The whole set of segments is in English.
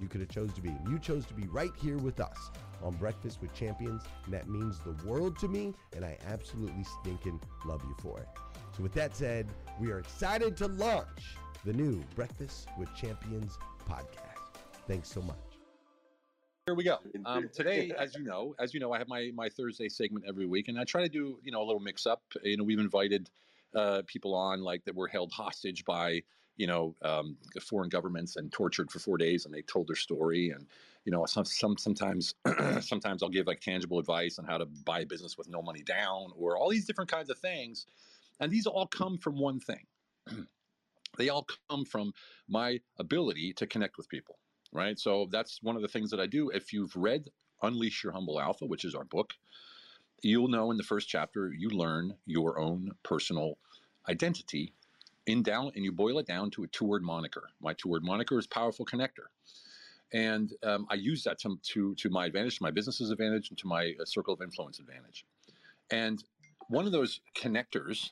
you could have chose to be. You chose to be right here with us on Breakfast with Champions, and that means the world to me, and I absolutely stinking love you for it. So with that said, we are excited to launch the new Breakfast with Champions podcast. Thanks so much. Here we go. Um, today, as you know, as you know, I have my my Thursday segment every week, and I try to do you know a little mix up. You know, we've invited uh, people on like that were held hostage by you know um, foreign governments and tortured for four days, and they told their story. And you know, some, some sometimes sometimes I'll give like tangible advice on how to buy a business with no money down, or all these different kinds of things. And these all come from one thing. they all come from my ability to connect with people, right? So that's one of the things that I do. If you've read Unleash Your Humble Alpha, which is our book, you'll know in the first chapter you learn your own personal identity in down and you boil it down to a two-word moniker. My two-word moniker is powerful connector. And um, I use that to, to, to my advantage, to my business's advantage, and to my uh, circle of influence advantage. And one of those connectors,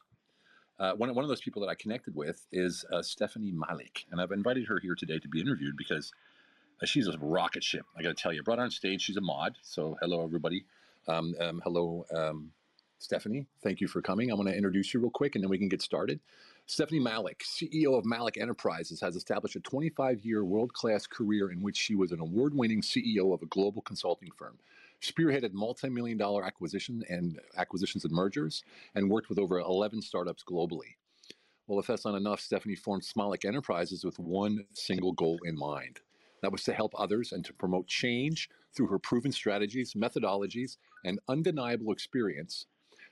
uh, one, one of those people that I connected with is uh, Stephanie Malik. And I've invited her here today to be interviewed because uh, she's a rocket ship. I got to tell you, brought on stage. She's a mod. So hello, everybody. Um, um, hello, um, Stephanie. Thank you for coming. I'm going to introduce you real quick and then we can get started. Stephanie Malik, CEO of Malik Enterprises, has established a 25 year world class career in which she was an award winning CEO of a global consulting firm, spearheaded multi million dollar acquisition and acquisitions and mergers, and worked with over 11 startups globally. Well, if that's not enough, Stephanie formed Smalik Enterprises with one single goal in mind. That was to help others and to promote change through her proven strategies, methodologies, and undeniable experience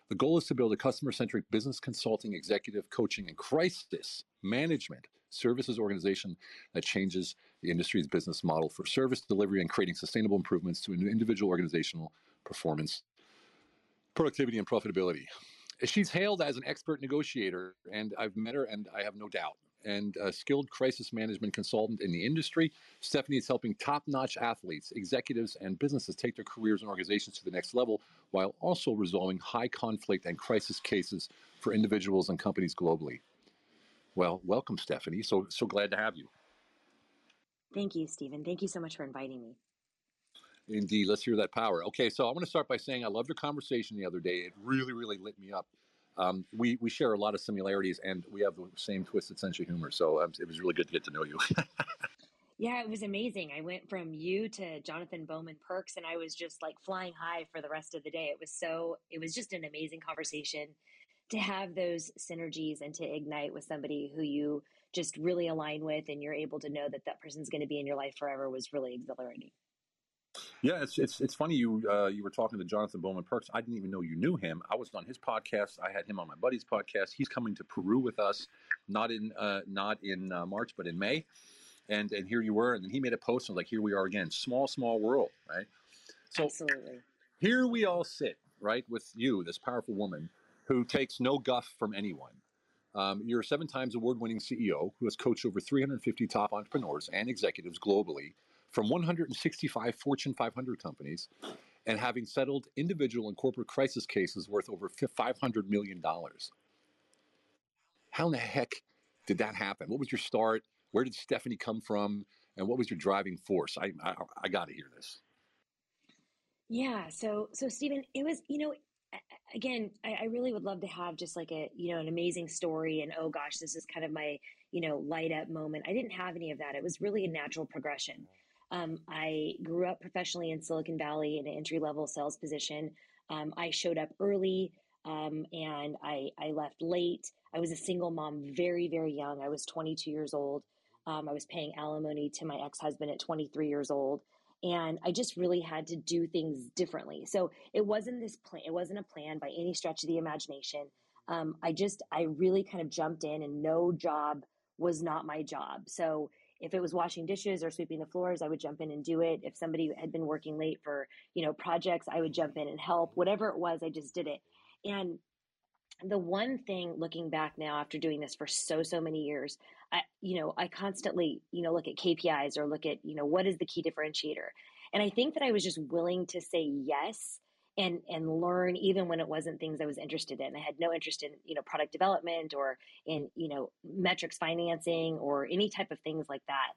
the goal is to build a customer centric business consulting, executive coaching, and crisis management services organization that changes the industry's business model for service delivery and creating sustainable improvements to an individual organizational performance, productivity, and profitability. She's hailed as an expert negotiator, and I've met her, and I have no doubt and a skilled crisis management consultant in the industry. Stephanie is helping top notch athletes, executives, and businesses take their careers and organizations to the next level while also resolving high conflict and crisis cases for individuals and companies globally. Well, welcome, Stephanie. So, so glad to have you. Thank you, Stephen. Thank you so much for inviting me. Indeed. Let's hear that power. Okay, so I want to start by saying I loved your conversation the other day. It really, really lit me up um, we we share a lot of similarities, and we have the same twisted sense of humor. So um, it was really good to get to know you. yeah, it was amazing. I went from you to Jonathan Bowman Perks, and I was just like flying high for the rest of the day. It was so it was just an amazing conversation to have those synergies and to ignite with somebody who you just really align with, and you're able to know that that person's going to be in your life forever was really exhilarating. Yeah, it's it's it's funny you uh, you were talking to Jonathan Bowman Perks. I didn't even know you knew him. I was on his podcast. I had him on my buddy's podcast. He's coming to Peru with us, not in uh, not in uh, March, but in May. And and here you were, and then he made a post and like, here we are again. Small small world, right? So Absolutely. Here we all sit, right, with you, this powerful woman who takes no guff from anyone. Um, you're a seven times award winning CEO who has coached over 350 top entrepreneurs and executives globally from 165 Fortune 500 companies and having settled individual and corporate crisis cases worth over $500 million. How in the heck did that happen? What was your start? Where did Stephanie come from? And what was your driving force? I, I, I got to hear this. Yeah. So, so Stephen, it was, you know, again, I, I, really would love to have just like a, you know, an amazing story and, oh gosh, this is kind of my, you know, light up moment. I didn't have any of that. It was really a natural progression. Um, I grew up professionally in Silicon Valley in an entry level sales position. Um, I showed up early um, and I, I left late. I was a single mom, very, very young. I was 22 years old. Um, I was paying alimony to my ex husband at 23 years old. And I just really had to do things differently. So it wasn't this plan, it wasn't a plan by any stretch of the imagination. Um, I just, I really kind of jumped in, and no job was not my job. So if it was washing dishes or sweeping the floors, I would jump in and do it. If somebody had been working late for, you know, projects, I would jump in and help. Whatever it was, I just did it. And the one thing looking back now after doing this for so so many years i you know i constantly you know look at kpis or look at you know what is the key differentiator and i think that i was just willing to say yes and and learn even when it wasn't things I was interested in. I had no interest in you know product development or in you know metrics financing or any type of things like that.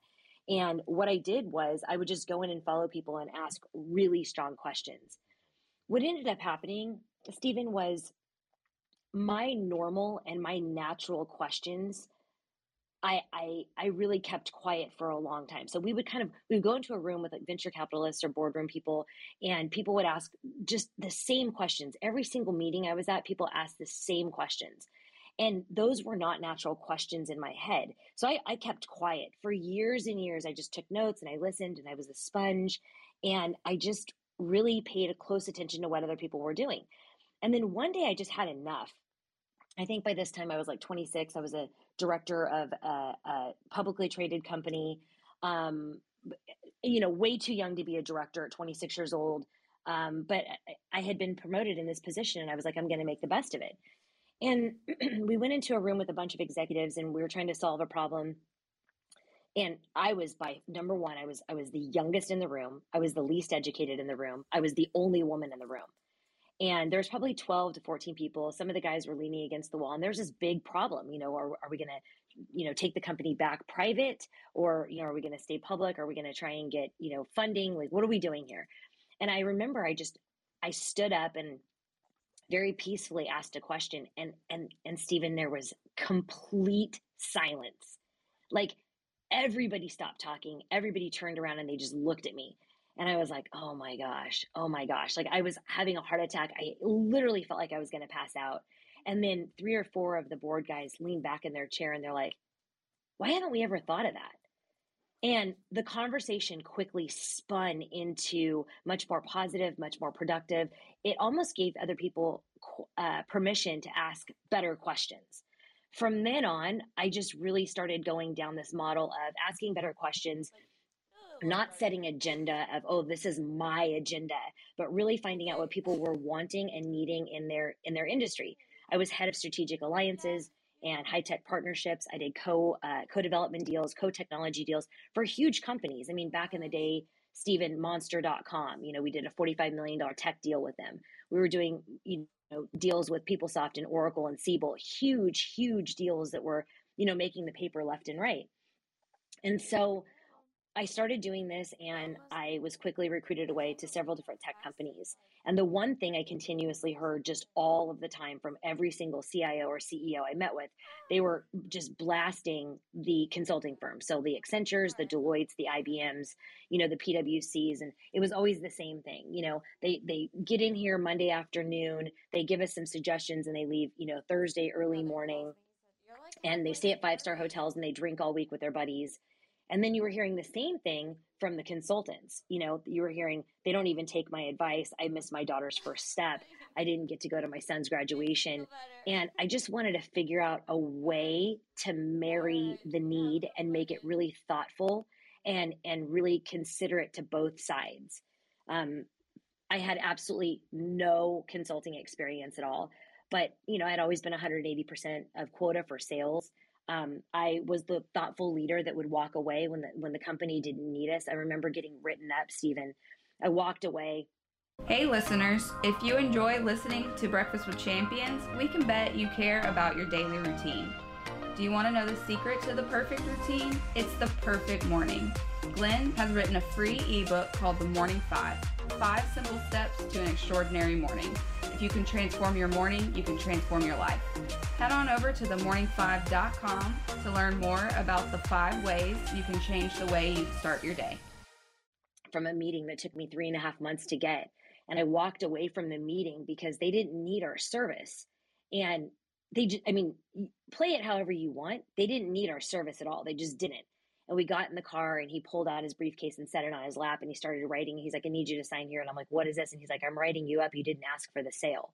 And what I did was I would just go in and follow people and ask really strong questions. What ended up happening, Stephen, was my normal and my natural questions I, I I really kept quiet for a long time. So we would kind of we would go into a room with like venture capitalists or boardroom people, and people would ask just the same questions. Every single meeting I was at, people asked the same questions. And those were not natural questions in my head. So I, I kept quiet for years and years. I just took notes and I listened and I was a sponge. And I just really paid a close attention to what other people were doing. And then one day I just had enough. I think by this time I was like 26. I was a director of a, a publicly traded company. Um, you know, way too young to be a director at 26 years old. Um, but I had been promoted in this position, and I was like, I'm going to make the best of it. And we went into a room with a bunch of executives, and we were trying to solve a problem. And I was by number one, I was I was the youngest in the room. I was the least educated in the room. I was the only woman in the room and there's probably 12 to 14 people. Some of the guys were leaning against the wall and there's this big problem you know are, are we going to you know take the company back private? Or you know are we going to stay public? Are we going to try and get you know funding? Like what are we doing here? And i remember i just i stood up and very peacefully asked a question and and and Stephen there was complete silence. Like everybody stopped talking, everybody turned around and they just looked at me. And I was like, "Oh my gosh. Oh my gosh." Like I was having a heart attack. I literally felt like I was going to pass out. And then three or four of the board guys leaned back in their chair and they're like, "Why haven't we ever thought of that?" And the conversation quickly spun into much more positive, much more productive. It almost gave other people uh, permission to ask better questions. From then on, I just really started going down this model of asking better questions, not setting agenda of oh this is my agenda but really finding out what people were wanting and needing in their in their industry i was head of strategic alliances and high tech partnerships. I did co uh, co development deals, co technology deals for huge companies. I mean, back in the day, Stephen Monster.com. You know, we did a forty five million dollar tech deal with them. We were doing you know deals with PeopleSoft and Oracle and Siebel. Huge, huge deals that were you know making the paper left and right. And so I started doing this and I was quickly recruited away to several different tech companies. And the one thing I continuously heard just all of the time from every single CIO or CEO I met with, they were just blasting the consulting firms. So the Accentures, the Deloittes, the IBMs, you know, the PwCs. And it was always the same thing. You know, they, they get in here Monday afternoon, they give us some suggestions and they leave, you know, Thursday early morning. And they stay at five star hotels and they drink all week with their buddies and then you were hearing the same thing from the consultants. You know, you were hearing, they don't even take my advice. I missed my daughter's first step. I didn't get to go to my son's graduation. And I just wanted to figure out a way to marry the need and make it really thoughtful and and really considerate to both sides. Um, I had absolutely no consulting experience at all, but you know, I'd always been 180% of quota for sales. Um, I was the thoughtful leader that would walk away when the when the company didn't need us. I remember getting written up, Stephen. I walked away. Hey, listeners! If you enjoy listening to Breakfast with Champions, we can bet you care about your daily routine. Do you want to know the secret to the perfect routine? It's the perfect morning. Glenn has written a free ebook called The Morning Five Five Simple Steps to an Extraordinary Morning. If you can transform your morning, you can transform your life. Head on over to themorning5.com to learn more about the five ways you can change the way you start your day. From a meeting that took me three and a half months to get, and I walked away from the meeting because they didn't need our service. And they just, I mean, play it however you want. They didn't need our service at all. They just didn't. And we got in the car and he pulled out his briefcase and set it on his lap and he started writing. He's like, I need you to sign here. And I'm like, what is this? And he's like, I'm writing you up. You didn't ask for the sale.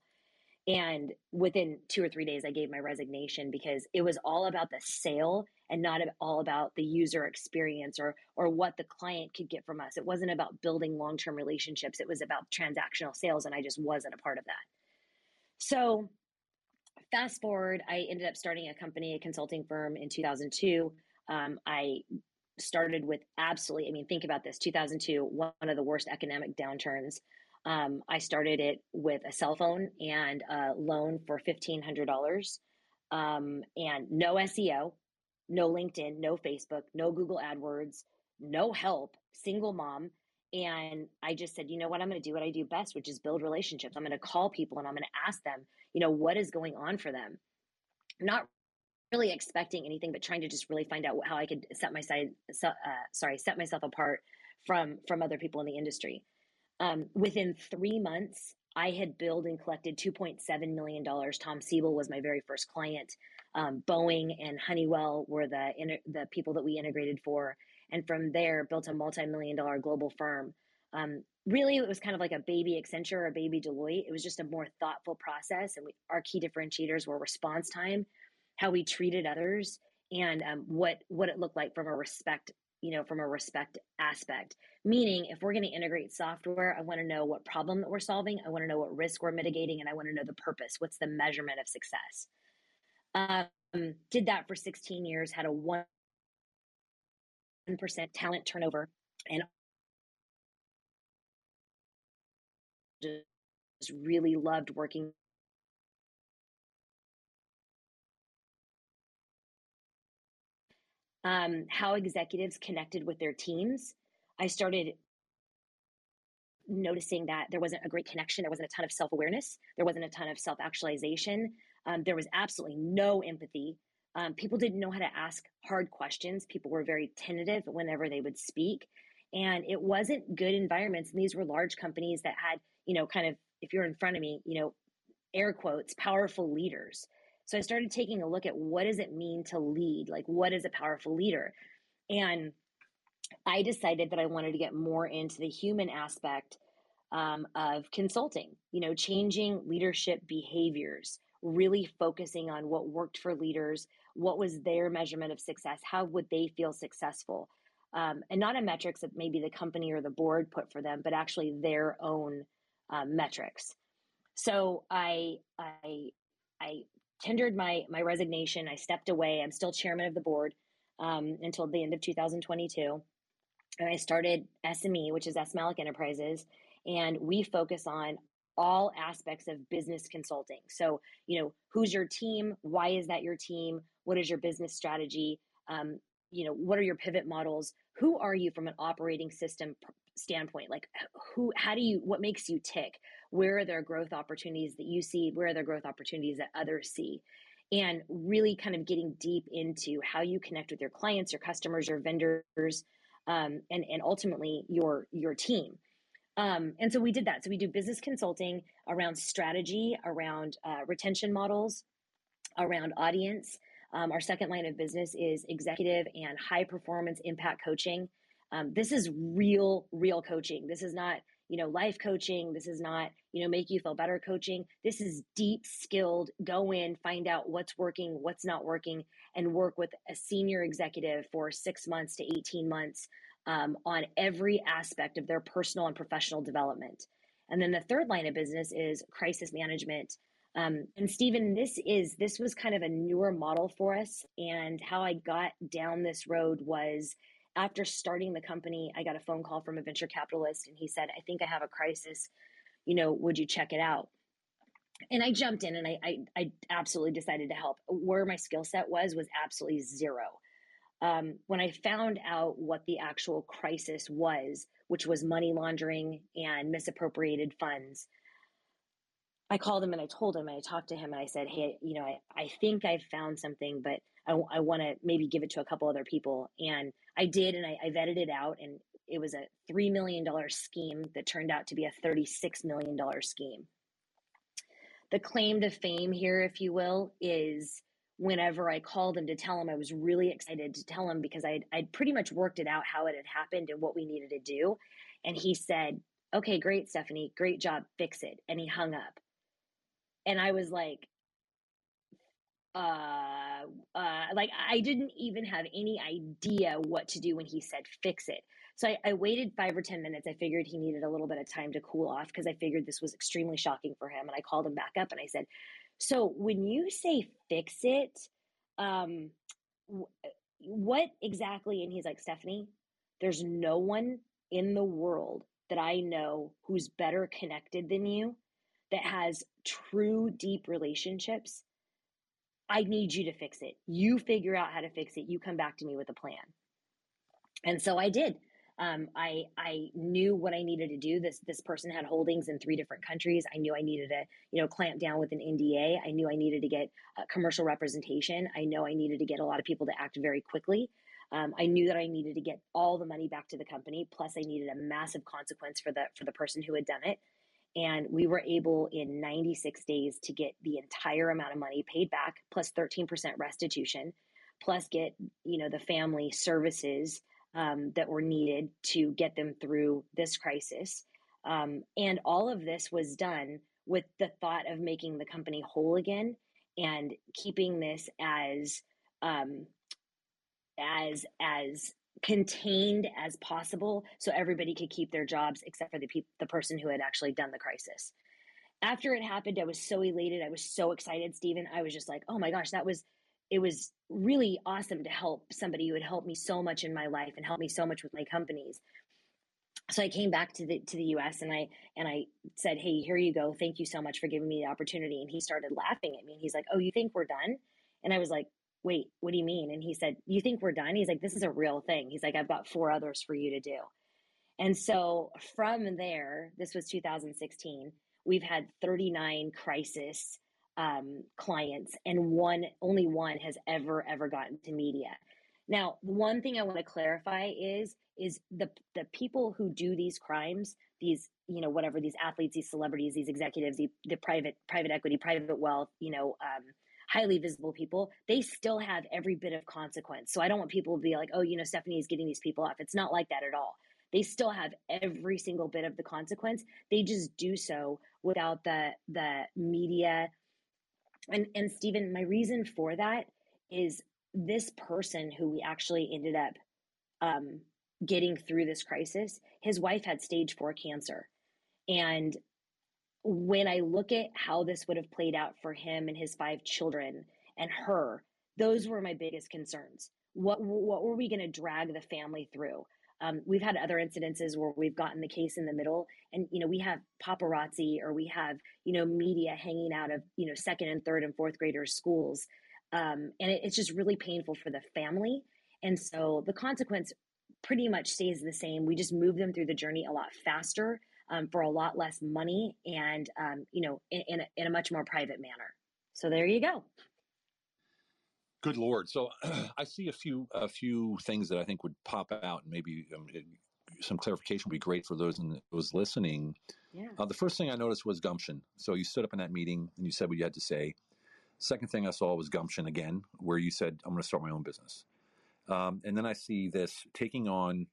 And within two or three days, I gave my resignation because it was all about the sale and not all about the user experience or or what the client could get from us. It wasn't about building long term relationships. It was about transactional sales, and I just wasn't a part of that. So, fast forward, I ended up starting a company, a consulting firm in 2002. Um, I started with absolutely, I mean, think about this 2002, one of the worst economic downturns. Um, I started it with a cell phone and a loan for $1,500 um, and no SEO, no LinkedIn, no Facebook, no Google AdWords, no help, single mom. And I just said, you know what, I'm going to do what I do best, which is build relationships. I'm going to call people and I'm going to ask them, you know, what is going on for them. Not really expecting anything, but trying to just really find out how I could set my side, uh, sorry, set myself apart from from other people in the industry. Um, within three months, I had billed and collected $2.7 million. Tom Siebel was my very first client. Um, Boeing and Honeywell were the, the people that we integrated for. And from there, built a multi million dollar global firm. Um, really, it was kind of like a baby Accenture or a baby Deloitte. It was just a more thoughtful process. And we, our key differentiators were response time, how we treated others, and um, what, what it looked like from a respect you know, from a respect aspect. Meaning, if we're going to integrate software, I want to know what problem that we're solving, I want to know what risk we're mitigating, and I want to know the purpose. What's the measurement of success? Um, did that for 16 years, had a 1% talent turnover, and just really loved working um, how executives connected with their teams. I started noticing that there wasn't a great connection. There wasn't a ton of self awareness. There wasn't a ton of self actualization. Um, there was absolutely no empathy. Um, people didn't know how to ask hard questions. People were very tentative whenever they would speak. And it wasn't good environments. And these were large companies that had, you know, kind of, if you're in front of me, you know, air quotes, powerful leaders. So I started taking a look at what does it mean to lead? Like, what is a powerful leader? And I decided that I wanted to get more into the human aspect um, of consulting, you know, changing leadership behaviors, really focusing on what worked for leaders, what was their measurement of success, how would they feel successful, um, and not a metrics that maybe the company or the board put for them, but actually their own um, metrics. So I I I tendered my my resignation. I stepped away. I'm still chairman of the board um, until the end of 2022, and I started SME, which is S Malik Enterprises, and we focus on all aspects of business consulting. So, you know, who's your team? Why is that your team? What is your business strategy? Um, you know, what are your pivot models? Who are you from an operating system standpoint? Like, who, how do you, what makes you tick? Where are there growth opportunities that you see? Where are there growth opportunities that others see? And really kind of getting deep into how you connect with your clients, your customers, your vendors, um, and and ultimately your your team. Um, and so we did that. So we do business consulting around strategy, around uh, retention models, around audience. Um, our second line of business is executive and high performance impact coaching. Um, this is real, real coaching. This is not, you know, life coaching. This is not, you know, make you feel better coaching. This is deep, skilled, go in, find out what's working, what's not working, and work with a senior executive for six months to 18 months um, on every aspect of their personal and professional development. And then the third line of business is crisis management. Um, and Stephen, this is this was kind of a newer model for us. And how I got down this road was after starting the company, I got a phone call from a venture capitalist, and he said, "I think I have a crisis. You know, would you check it out?" And I jumped in, and I I, I absolutely decided to help. Where my skill set was was absolutely zero um, when I found out what the actual crisis was, which was money laundering and misappropriated funds, I called him and I told him and I talked to him and I said, Hey, you know, I, I think I've found something, but I, I want to maybe give it to a couple other people. And I did, and I, I vetted it out. And it was a $3 million scheme that turned out to be a $36 million scheme. The claim to fame here, if you will, is whenever I called him to tell him, I was really excited to tell him because I'd, I'd pretty much worked it out how it had happened and what we needed to do. And he said, Okay, great, Stephanie, great job, fix it. And he hung up. And I was like, uh, uh, like I didn't even have any idea what to do when he said fix it. So I, I waited five or 10 minutes. I figured he needed a little bit of time to cool off because I figured this was extremely shocking for him. And I called him back up and I said, so when you say fix it, um, what exactly? And he's like, Stephanie, there's no one in the world that I know who's better connected than you, that has true deep relationships. I need you to fix it. You figure out how to fix it. You come back to me with a plan. And so I did um, I I knew what I needed to do. This this person had holdings in three different countries. I knew I needed to you know clamp down with an NDA. I knew I needed to get uh, commercial representation. I know I needed to get a lot of people to act very quickly. Um, I knew that I needed to get all the money back to the company. Plus, I needed a massive consequence for the for the person who had done it. And we were able in 96 days to get the entire amount of money paid back, plus 13% restitution, plus get you know the family services um, that were needed to get them through this crisis. Um, and all of this was done with the thought of making the company whole again and keeping this as um, as as contained as possible so everybody could keep their jobs except for the pe- the person who had actually done the crisis. After it happened, I was so elated. I was so excited, Stephen. I was just like, "Oh my gosh, that was it was really awesome to help somebody who had helped me so much in my life and helped me so much with my companies. So i came back to the to the us and i and i said hey here you go. Thank you so much for giving me the opportunity. And he started laughing at me and he's like oh you think we're done? And i was like wait what do you mean? And he said you think we're done? He's like this is a real thing. He's like i've got four others for you to do. And so from there, this was 2016, we've had 39 crisis um, clients, and one, only one has ever, ever gotten to media. Now, the one thing I want to clarify is, is the the people who do these crimes, these you know whatever these athletes, these celebrities, these executives, the, the private private equity, private wealth, you know, um, highly visible people, they still have every bit of consequence. So I don't want people to be like, oh, you know, Stephanie is getting these people off. It's not like that at all. They still have every single bit of the consequence. They just do so without the the media. And and Stephen, my reason for that is this person who we actually ended up um, getting through this crisis. His wife had stage four cancer, and when I look at how this would have played out for him and his five children and her, those were my biggest concerns. What what were we going to drag the family through? Um, we've had other incidences where we've gotten the case in the middle, and you know we have paparazzi or we have you know media hanging out of you know second and third and fourth graders' schools, um, and it, it's just really painful for the family. And so the consequence pretty much stays the same. We just move them through the journey a lot faster um, for a lot less money and um, you know in, in a, in a much more private manner. So there you go. Good lord! So I see a few a few things that I think would pop out, and maybe um, it, some clarification would be great for those in, those listening. Yeah. Uh, the first thing I noticed was gumption. So you stood up in that meeting and you said what you had to say. Second thing I saw was gumption again, where you said, "I'm going to start my own business." Um, and then I see this taking on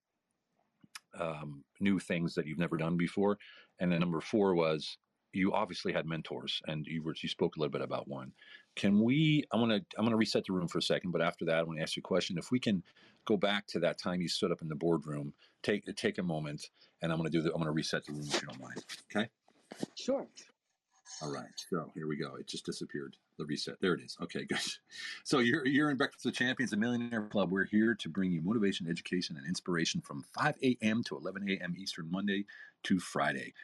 um, new things that you've never done before. And then number four was you obviously had mentors, and you were you spoke a little bit about one. Can we? I want to I'm going to reset the room for a second, but after that, I want to ask you a question. If we can go back to that time you stood up in the boardroom, take take a moment, and I'm going to do the I'm going to reset the room if you don't mind. Okay. Sure. All right. So here we go. It just disappeared. The reset. There it is. Okay, good. So you're you're in Breakfast with Champions, the Millionaire Club. We're here to bring you motivation, education, and inspiration from 5 a.m. to 11 a.m. Eastern, Monday to Friday.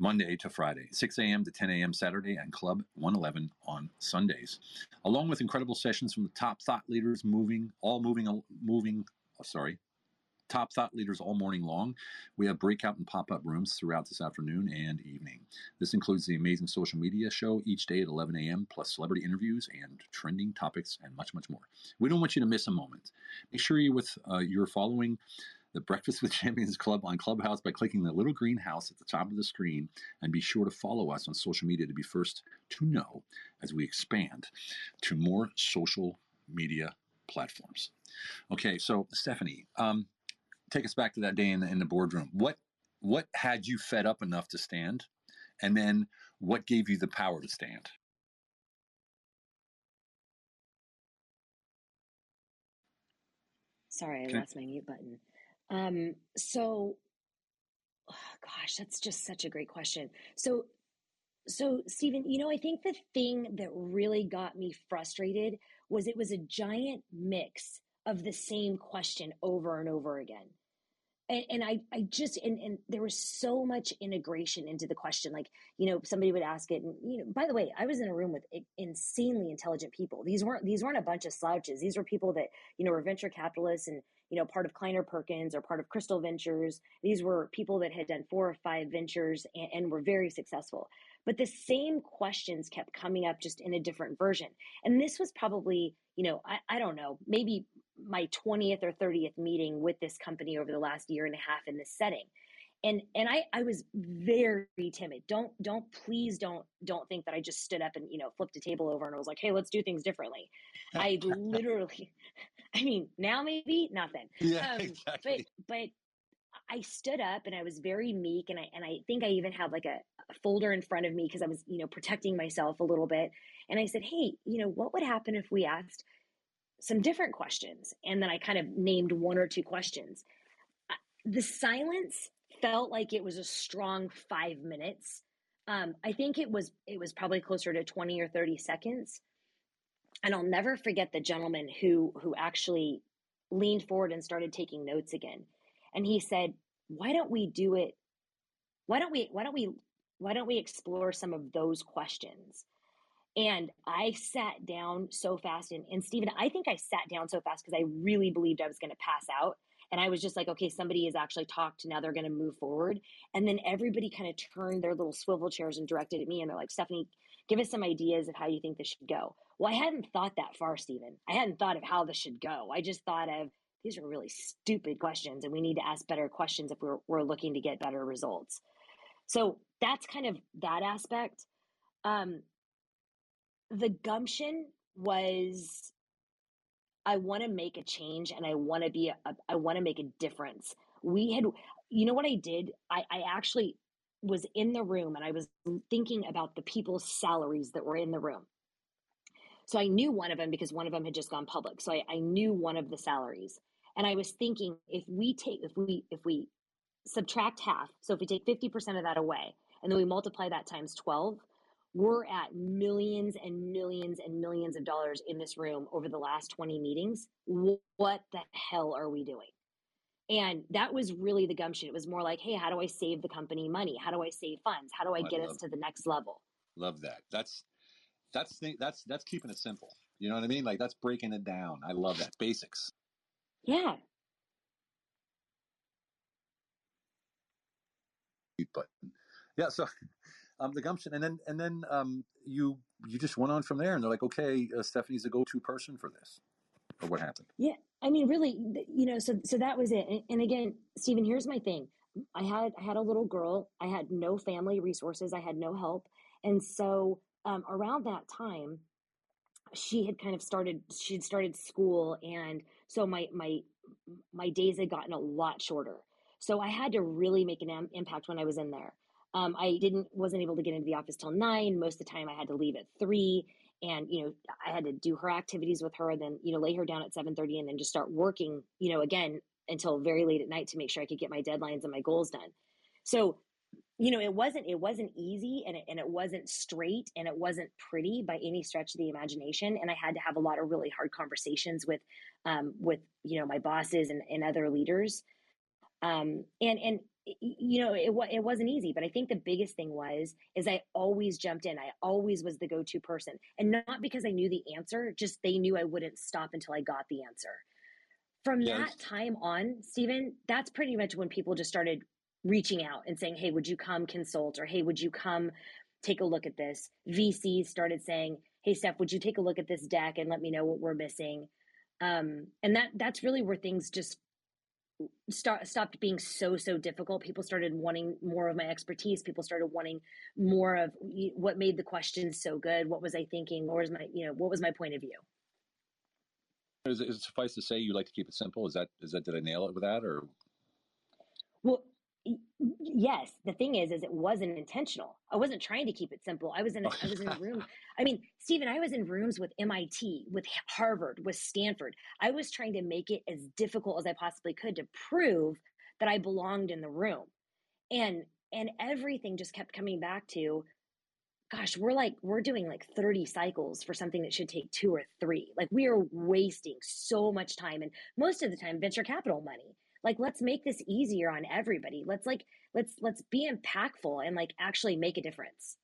Monday to Friday, 6 a.m. to 10 a.m. Saturday, and Club 111 on Sundays. Along with incredible sessions from the top thought leaders moving, all moving, moving, oh, sorry, top thought leaders all morning long. We have breakout and pop up rooms throughout this afternoon and evening. This includes the amazing social media show each day at 11 a.m., plus celebrity interviews and trending topics and much, much more. We don't want you to miss a moment. Make sure you with uh, you're following the Breakfast with Champions Club on Clubhouse by clicking the little green house at the top of the screen and be sure to follow us on social media to be first to know as we expand to more social media platforms. Okay, so Stephanie, um, take us back to that day in the, in the boardroom. What what had you fed up enough to stand, and then what gave you the power to stand? Sorry, I okay. lost my mute button. Um, so, oh gosh, that's just such a great question. So, so Stephen, you know, I think the thing that really got me frustrated was it was a giant mix of the same question over and over again. And, and I, I just and, and there was so much integration into the question. Like you know somebody would ask it and you know by the way i was in a room with insanely intelligent people. These weren't these weren't a bunch of slouches. These were people that you know were venture capitalists and you know part of kleiner perkins or part of crystal ventures. These were people that had done four or five ventures and, and were very successful. But the same questions kept coming up just in a different version. And this was probably you know I, I don't know maybe my 20th or 30th meeting with this company over the last year and a half in this setting. And and i i was very timid. Don't don't please don't don't think that i just stood up and you know flipped a table over and i was like hey let's do things differently. I literally i mean now maybe nothing yeah um, exactly. but but i stood up and i was very meek and i and i think i even had like a, a folder in front of me because i was you know protecting myself a little bit and i said hey you know what would happen if we asked some different questions. And then I kind of named one or two questions. The silence felt like it was a strong five minutes. Um, I think it was it was probably closer to 20 or 30 seconds. And I'll never forget the gentleman who who actually leaned forward and started taking notes again. And he said, "Why don't we do it? Why don't we why don't we why don't we explore some of those questions?" And I sat down so fast. And, and Stephen, I think I sat down so fast because I really believed I was going to pass out. And I was just like, okay, somebody has actually talked. Now they're going to move forward. And then everybody kind of turned their little swivel chairs and directed at me. And they're like, Stephanie, give us some ideas of how you think this should go. Well, I hadn't thought that far, Stephen. I hadn't thought of how this should go. I just thought of these are really stupid questions and we need to ask better questions if we're, we're looking to get better results. So that's kind of that aspect. Um, the gumption was I want to make a change and I want to be a, I want to make a difference. We had you know what I did? I, I actually was in the room and I was thinking about the people's salaries that were in the room. So I knew one of them because one of them had just gone public. So I, I knew one of the salaries. And I was thinking if we take if we if we subtract half, so if we take 50% of that away and then we multiply that times 12, we're at millions and millions and millions of dollars in this room over the last 20 meetings. What the hell are we doing? And that was really the gumption. It was more like, hey, how do I save the company money? How do I save funds? How do I oh, get I us to the next level? Love that. That's that's that's that's keeping it simple. You know what I mean? Like that's breaking it down. I love that. Basics. Yeah. But yeah, so um, the gumption, and then and then um, you you just went on from there, and they're like, okay, uh, Stephanie's the go-to person for this, or what happened? Yeah, I mean, really, you know, so so that was it. And, and again, Stephen, here's my thing. I had I had a little girl. I had no family resources. I had no help, and so um, around that time, she had kind of started. she'd started school, and so my my my days had gotten a lot shorter. So I had to really make an impact when I was in there. Um, I didn't wasn't able to get into the office till nine. Most of the time, I had to leave at three, and you know I had to do her activities with her, and then you know lay her down at seven thirty, and then just start working. You know again until very late at night to make sure I could get my deadlines and my goals done. So you know it wasn't it wasn't easy and it, and it wasn't straight and it wasn't pretty by any stretch of the imagination and i had to have a lot of really hard conversations with um, with you know my bosses and, and other leaders. Um, and and you know it, it wasn't easy but i think the biggest thing was is i always jumped in. I always was the go-to person and not because i knew the answer just they knew i wouldn't stop until i got the answer. From yes. that time on stephen that's pretty much when people just started reaching out and saying hey would you come consult? or hey would you come take a look at this? Vcs started saying hey steph would you take a look at this deck and let me know what we're missing? Um, and that that's really where things just start, stopped being so so difficult. People started wanting more of my expertise. People started wanting more of what made the questions so good. What was i thinking? What was my you know what was my point of view? Is it, is it suffice to say you like to keep it simple? Is that is that did i nail it with that or? Well yes the thing is is it wasn't intentional. I wasn't trying to keep it simple. I was in a, i was in a room i mean stephen i was in rooms with mit with harvard with stanford. I was trying to make it as difficult as i possibly could to prove that i belonged in the room. And and everything just kept coming back to gosh we're like we're doing like 30 cycles for something that should take two or three. Like we are wasting so much time and most of the time venture capital money like let's make this easier on everybody. Let's like let's let's be impactful and like actually make a difference.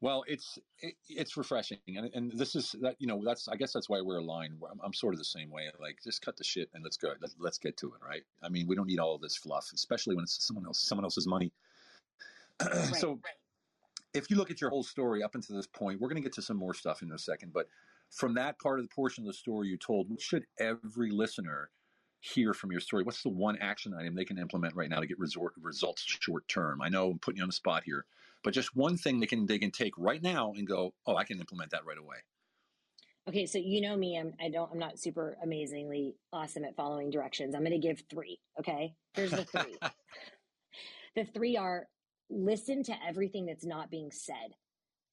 Well it's it, it's refreshing and, and this is that you know that's i guess that's why we're aligned. I'm, I'm, sort of the same way like just cut the shit and let's go let's, let's get to it right? I mean we don't need all this fluff especially when it's someone else someone else's money. Right, so right. if you look at your whole story up until this point we're going to get to some more stuff in a second but from that part of the portion of the story you told should every listener hear from your story? What's the one action item they can implement right now to get resort, results short term? I know I'm putting you on the spot here, but just one thing they can they can take right now and go, oh, I can implement that right away. Okay, so you know me, I'm I don't I'm not super amazingly awesome at following directions. I'm going to give 3, okay? Here's the 3. the 3 are listen to everything that's not being said.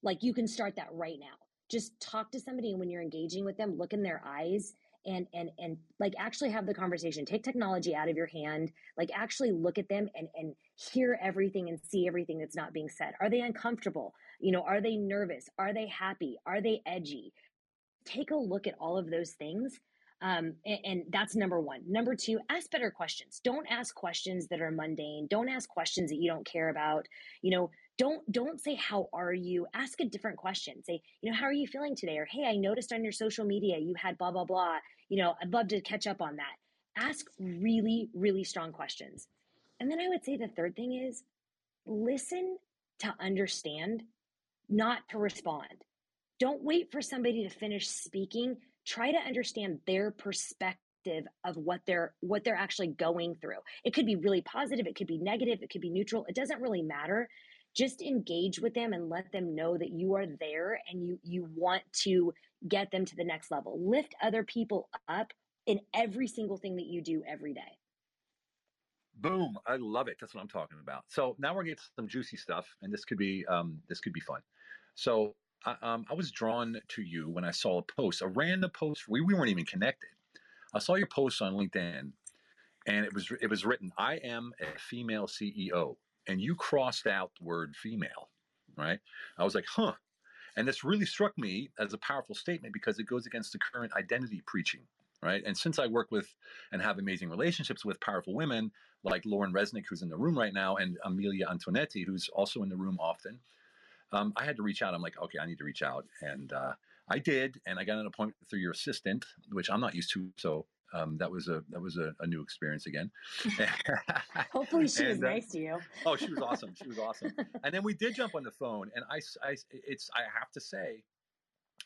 Like you can start that right now. Just talk to somebody and when you're engaging with them, look in their eyes and and and like actually have the conversation take technology out of your hand like actually look at them and and hear everything and see everything that's not being said are they uncomfortable you know are they nervous are they happy are they edgy take a look at all of those things um, and, and, that's number one. Number two, ask better questions. Don't ask questions that are mundane. Don't ask questions that you don't care about. You know, don't don't say how are you. Ask a different question. Say, you know, how are you feeling today? Or hey, I noticed on your social media you had blah blah blah. You know, I'd love to catch up on that. ask really, really strong questions. And then I would say the third thing is listen to understand, not to respond. Don't wait for somebody to finish speaking. Try to understand their perspective of what they're what they're actually going through. It could be really positive, it could be negative, it could be neutral. It doesn't really matter. Just engage with them and let them know that you are there and you you want to get them to the next level. Lift other people up in every single thing that you do every day. Boom! I love it. That's what I'm talking about. So now we're getting some juicy stuff, and this could be um, this could be fun. So I, um, I was drawn to you when I saw a post, a random post. We, we weren't even connected. I saw your post on LinkedIn, and it was it was written, "I am a female CEO," and you crossed out the word "female." Right? I was like, "Huh." And this really struck me as a powerful statement because it goes against the current identity preaching right? And since I work with and have amazing relationships with powerful women like Lauren Resnick, who's in the room right now, and Amelia Antonetti, who's also in the room often, um, I had to reach out. I'm like, okay, I need to reach out, and uh, I did, and I got an appointment through your assistant, which I'm not used to, so. Um, that was a that was a, a new experience again. Hopefully, she and, was uh, nice to you. oh, she was awesome. She was awesome. And then we did jump on the phone, and I, I it's I have to say,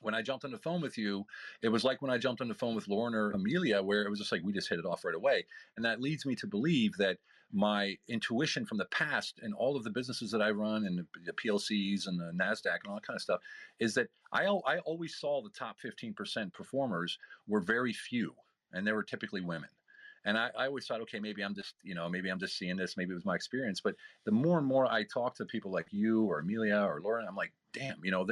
when I jumped on the phone with you, it was like when I jumped on the phone with Lauren or Amelia, where it was just like we just hit it off right away. And that leads me to believe that my intuition from the past and all of the businesses that I run and the PLCs and the NASDAQ and all that kind of stuff is that I, I always saw the top 15% performers were very few, and they were typically women. And I, I, always thought, okay, maybe I'm just, you know, maybe I'm just seeing this. Maybe it was my experience. But the more and more I talk to people like you or Amelia or Lauren, I'm like, damn, you know,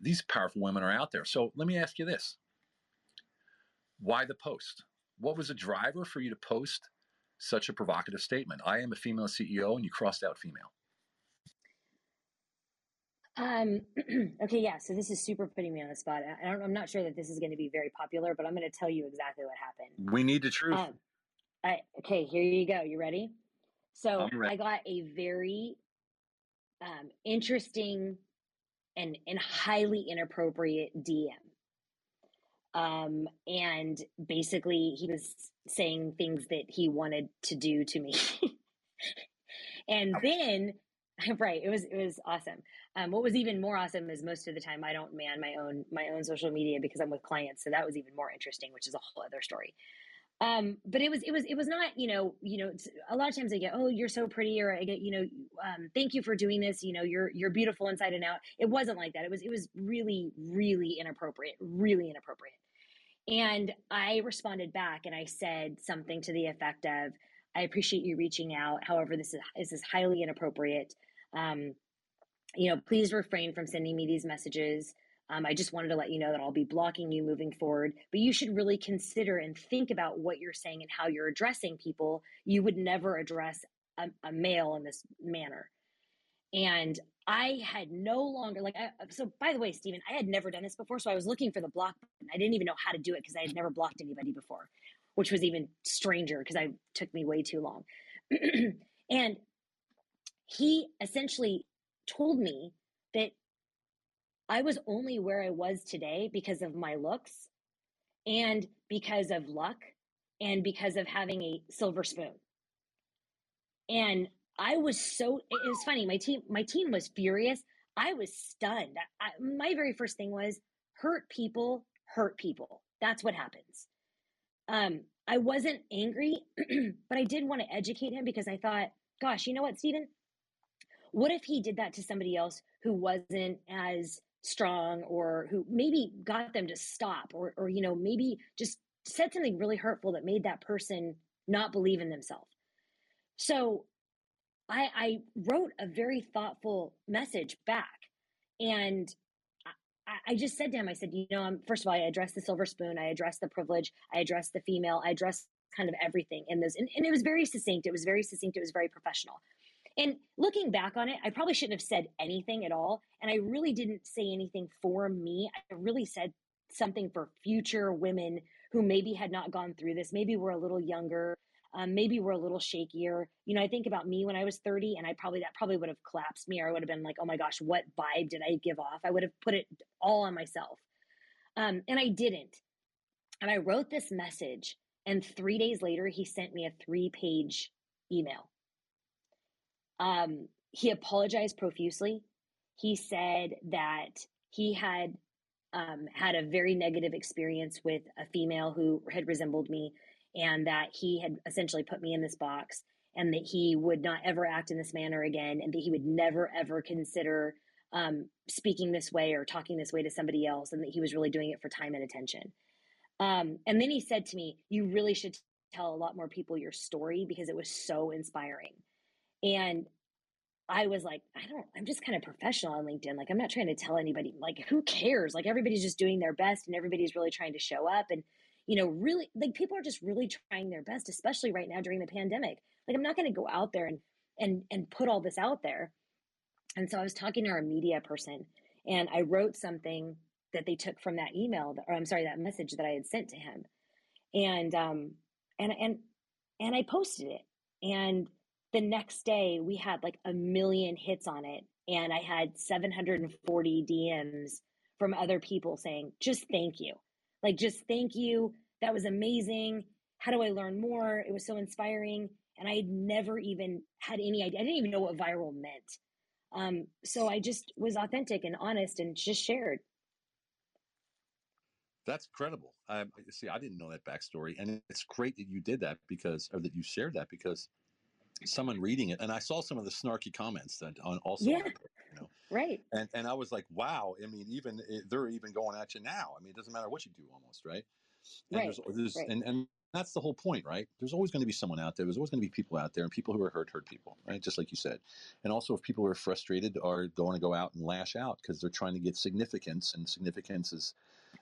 these powerful women are out there. So let me ask you this why the post? What was the driver for you to post such a provocative statement? I am a female CEO, and you crossed out female. Um, okay, yeah. So this is super putting me on the spot. I am not sure that this is going to be very popular, but I'm going to tell you exactly what happened. We need the truth. Um, I, okay, here you go. You ready? So I got a very um, interesting and and highly inappropriate DM. Um, and basically, he was saying things that he wanted to do to me. and then, right, it was it was awesome. Um, what was even more awesome is most of the time I don't man my own my own social media because I'm with clients, so that was even more interesting, which is a whole other story. Um but it was it was it was not you know you know a lot of times i get oh you're so pretty or i get you know um thank you for doing this you know you're you're beautiful inside and out. It wasn't like that. It was it was really really inappropriate really inappropriate. And i responded back and i said something to the effect of i appreciate you reaching out. However this is this is highly inappropriate um you know please refrain from sending me these messages um, I just wanted to let you know that I'll be blocking you moving forward, but you should really consider and think about what you're saying and how you're addressing people. You would never address a, a male in this manner. And I had no longer, like, I, so by the way, Stephen, I had never done this before. So I was looking for the block button. I didn't even know how to do it because I had never blocked anybody before, which was even stranger because I took me way too long. and he essentially told me that I was only where I was today because of my looks and because of luck and because of having a silver spoon. And I was so it was funny. My team my team was furious. I was stunned. I, my very first thing was hurt people hurt people. That's what happens. Um, I wasn't angry, but I did want to educate him because I thought, gosh, you know what, Stephen? What if he did that to somebody else who wasn't as strong or who maybe got them to stop or or you know maybe just said something really hurtful that made that person not believe in themselves so i i wrote a very thoughtful message back and I, just said to him, I said, you know, I'm first of all, I addressed the silver spoon, I addressed the privilege, I addressed the female, I addressed kind of everything in those. And, and it was very succinct. It was very succinct. It was very professional. And looking back on it, I probably shouldn't have said anything at all. And I really didn't say anything for me. I really said something for future women who maybe had not gone through this, maybe were a little younger, um, maybe we're a little shakier. You know, I think about me when I was 30 and I probably, that probably would have collapsed me or I would have been like, oh my gosh, what vibe did I give off? I would have put it all on myself. Um, and I didn't. And I wrote this message And three days later, he sent me a three page email. Um, he apologized profusely. He said that he had um, had a very negative experience with a female who had resembled me, and that he had essentially put me in this box, and that he would not ever act in this manner again, and that he would never ever consider um, speaking this way or talking this way to somebody else, and that he was really doing it for time and attention. Um, and then he said to me, You really should tell a lot more people your story because it was so inspiring. And I was like, I don't, I'm just kind of professional on LinkedIn. Like, I'm not trying to tell anybody, like, who cares? Like, everybody's just doing their best and everybody's really trying to show up. And, you know, really, like, people are just really trying their best, especially right now during the pandemic. Like, I'm not going to go out there and, and, and put all this out there. And so I was talking to our media person and I wrote something that they took from that email, or I'm sorry, that message that I had sent to him. And, um, and, and, and I posted it. And, the next day we had like a million hits on it and i had 740 dms from other people saying just thank you. Like just thank you. That was amazing. How do i learn more? It was so inspiring. And i had never even had any idea. I didn't even know what viral meant. Um, so i just was authentic and honest and just shared. That's incredible. Um, see, I didn't know that backstory, and it's great that you did that because, or that you shared that because someone reading it, and I saw some of the snarky comments that on also, yeah, you know, right. And and I was like, wow. I mean, even they're even going at you now. I mean, it doesn't matter what you do, almost, right? And right. There's, there's, right. And and that's the whole point, right? There's always going to be someone out there. There's always going to be people out there, and people who are hurt hurt people, right? Just like you said. And also, if people who are frustrated, are going to go out and lash out because they're trying to get significance, and significance is.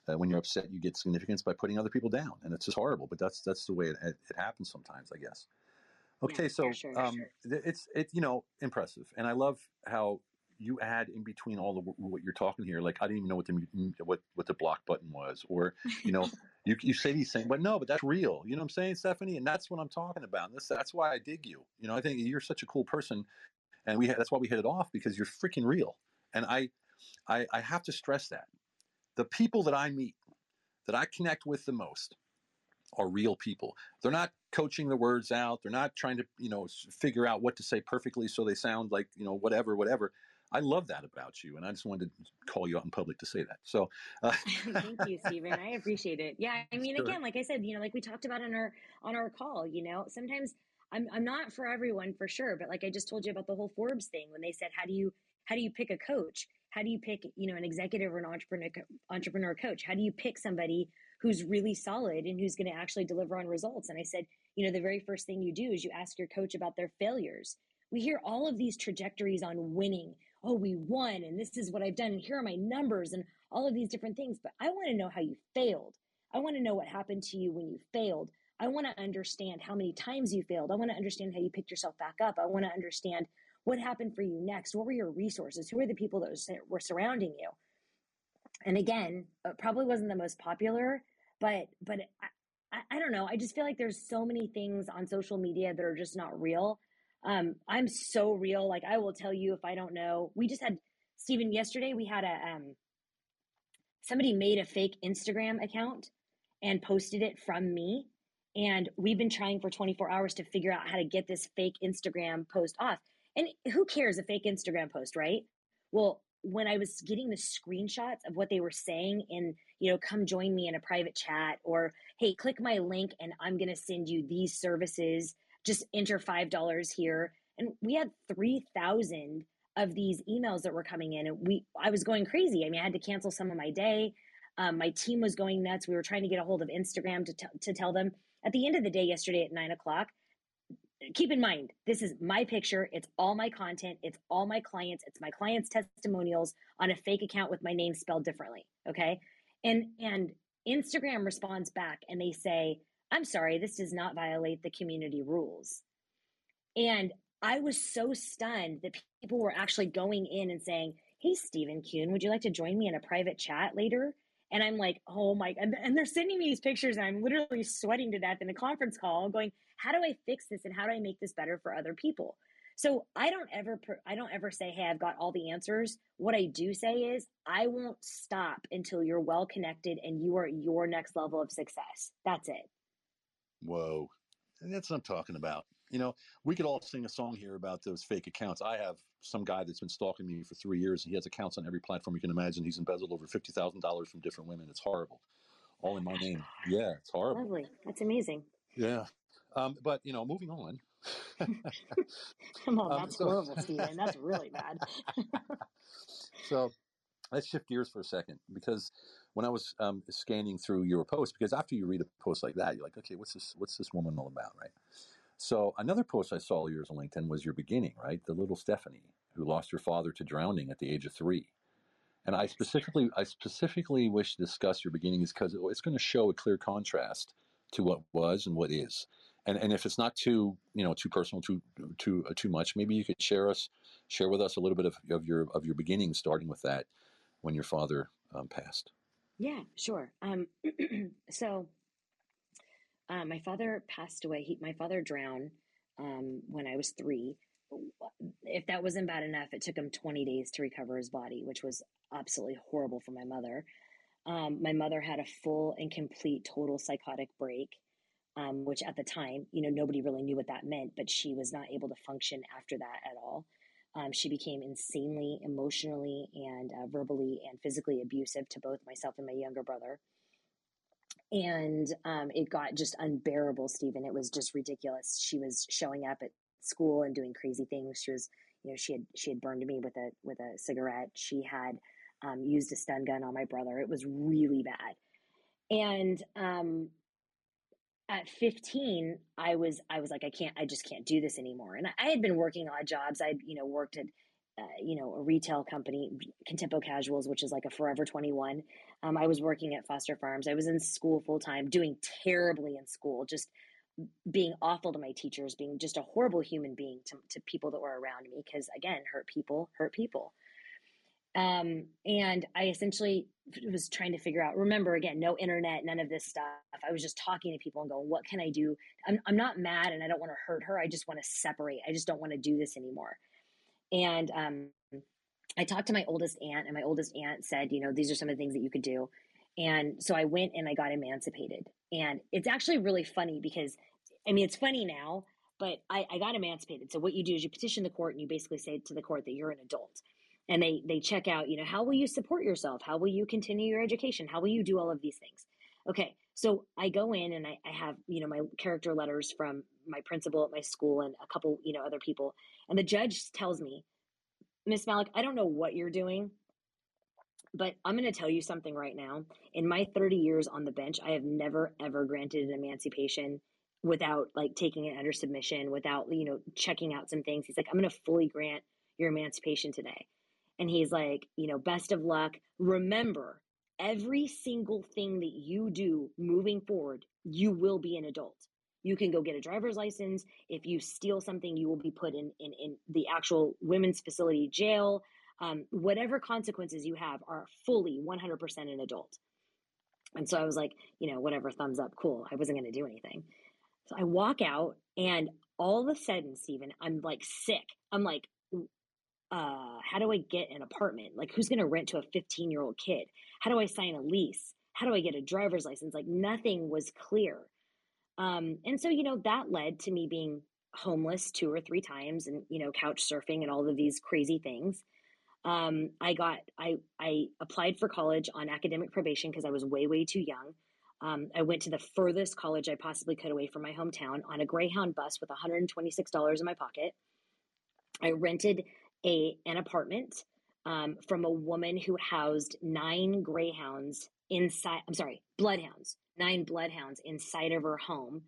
Uh, when you're upset, you get significance by putting other people down, and it's just horrible. But that's that's the way it, it, it happens sometimes, I guess. Okay, yeah, so sure, um, it's it you know impressive, and I love how you add in between all the what you're talking here. Like I didn't even know what the what what the block button was, or you know you you say these things, but no, but that's real. You know what I'm saying, Stephanie? And that's what I'm talking about. This that's why I dig you. You know, I think you're such a cool person, and we that's why we hit it off because you're freaking real. And I I, I have to stress that the people that I meet that I connect with the most are real people. They're not coaching the words out. They're not trying to, you know, figure out what to say perfectly so they sound like, you know, whatever, whatever. I love that about you, and I just wanted to call you out in public to say that. So, uh, thank you, Stephen. I appreciate it. Yeah, I mean, sure. again, like I said, you know, like we talked about on our on our call, you know, sometimes I'm I'm not for everyone for sure, but like I just told you about the whole Forbes thing when they said, how do you how do you pick a coach? How do you pick, you know, an executive or an entrepreneur entrepreneur coach? How do you pick somebody who's really solid and who's going to actually deliver on results. And I said, you know, the very first thing you do is you ask your coach about their failures. We hear all of these trajectories on winning. Oh, we won, and this is what I've done, and here are my numbers, and all of these different things. But I want to know how you failed. I want to know what happened to you when you failed. I want to understand how many times you failed. I want to understand how you picked yourself back up. I want to understand what happened for you next. What were your resources? Who are the people that were surrounding you? And again, it probably wasn't the most popular, but but I, I, don't know. I just feel like there's so many things on social media that are just not real. Um, I'm so real. Like I will tell you if I don't know. We just had Stephen yesterday. We had a um, somebody made a fake Instagram account and posted it from me. And we've been trying for 24 hours to figure out how to get this fake Instagram post off. And who cares a fake Instagram post, right? Well, when I was getting the screenshots of what they were saying and, you know, come join me in a private chat or, hey, click my link and I'm going to send you these services. Just enter $5 here. And we had 3,000 of these emails that were coming in and we, I was going crazy. I mean, I had to cancel some of my day. Um, my team was going nuts. We were trying to get a hold of Instagram to, t- to tell them at the end of the day yesterday at nine o'clock, keep in mind this is my picture. It's all my content. It's all my clients. It's my clients testimonials on a fake account with my name spelled differently okay? And and instagram responds back and they say i'm sorry this does not violate the community rules. And i was so stunned that people were actually going in and saying hey stephen kuhn would you like to join me in a private chat later and I'm like, oh my, and, and they're sending me these pictures and I'm literally sweating to death in a conference call going, how do I fix this and how do I make this better for other people? So I don't ever, I don't ever say, hey, I've got all the answers. What I do say is, I won't stop until you're well connected and you are your next level of success. That's it. Whoa. That's what I'm talking about. You know, we could all sing a song here about those fake accounts. I have some guy that's been stalking me for three years. and He has accounts on every platform you can imagine. He's embezzled over fifty thousand dollars from different women. It's horrible. All in my name. Yeah, it's horrible. Lovely. That's amazing. Yeah. Um, but you know, moving on. Come on, um, that's so, horrible, Stephen. That's really bad. so let's shift gears for a second because when I was um, scanning through your post, because after you read a post like that, you're like, okay, what's this? What's this woman all about, right? So another post I saw yours on LinkedIn was your beginning, right? The little Stephanie who lost her father to drowning at the age of three. And I specifically, I specifically wish to discuss your beginnings because it's going to show a clear contrast to what was and what is. And and if it's not too, you know, too personal, too too uh, too much, maybe you could share us, share with us a little bit of, of your of your beginnings, starting with that when your father um, passed. Yeah, sure. Um, so uh, my father passed away. He, my father drowned um, when I was three. If that wasn't bad enough, it took him 20 days to recover his body, which was absolutely horrible for my mother. Um, my mother had a full and complete total psychotic break, um, which at the time, you know, nobody really knew what that meant, but she was not able to function after that at all. Um, she became insanely emotionally and uh, verbally and physically abusive to both myself and my younger brother and um, it got just unbearable stephen it was just ridiculous. She was showing up at school and doing crazy things. She was you know she had she had burned me with a with a cigarette. She had um, used a stun gun on my brother. It was really bad. And um, at 15 i was i was like i can't i just can't do this anymore. And i, I had been working odd jobs. I'd you know worked at uh, you know, a retail company, Contempo Casuals, which is like a Forever 21. Um, I was working at Foster Farms. I was in school full time, doing terribly in school, just being awful to my teachers, being just a horrible human being to, to people that were around me. Because again, hurt people hurt people. Um, and I essentially was trying to figure out. Remember, again, no internet, none of this stuff. I was just talking to people and going, "What can I do?" I'm, I'm not mad, and I don't want to hurt her. I just want to separate. I just don't want to do this anymore. And um, I talked to my oldest aunt, and my oldest aunt said, you know, these are some of the things that you could do. And so I went and I got emancipated. And it's actually really funny because, I mean, it's funny now, but I, I got emancipated. So what you do is you petition the court and you basically say to the court that you're an adult. And they they check out, you know, how will you support yourself? How will you continue your education? How will you do all of these things? Okay, so I go in and I, I have, you know, my character letters from my principal at my school and a couple, you know, other people. And the judge tells me, Miss Malik, I don't know what you're doing, but I'm going to tell you something right now. In my 30 years on the bench, I have never, ever granted an emancipation without like taking it under submission, without, you know, checking out some things. He's like, I'm going to fully grant your emancipation today. And he's like, you know, best of luck. Remember, every single thing that you do moving forward, you will be an adult. You can go get a driver's license. If you steal something, you will be put in, in, in the actual women's facility jail. Um, whatever consequences you have are fully 100% an adult. And so I was like, you know, whatever, thumbs up, cool. I wasn't going to do anything. So I walk out, and all of a sudden, Stephen, I'm like sick. I'm like, uh, how do I get an apartment? Like, who's going to rent to a 15 year old kid? How do I sign a lease? How do I get a driver's license? Like, nothing was clear. Um, and so, you know, that led to me being homeless two or three times and, you know, couch surfing and all of these crazy things. Um, I got, I, I applied for college on academic probation because I was way, way too young. Um, I went to the furthest college I possibly could away from my hometown on a Greyhound bus with $126 in my pocket. I rented a an apartment um, from a woman who housed nine Greyhounds inside. I'm sorry, Bloodhounds nine bloodhounds inside of her home,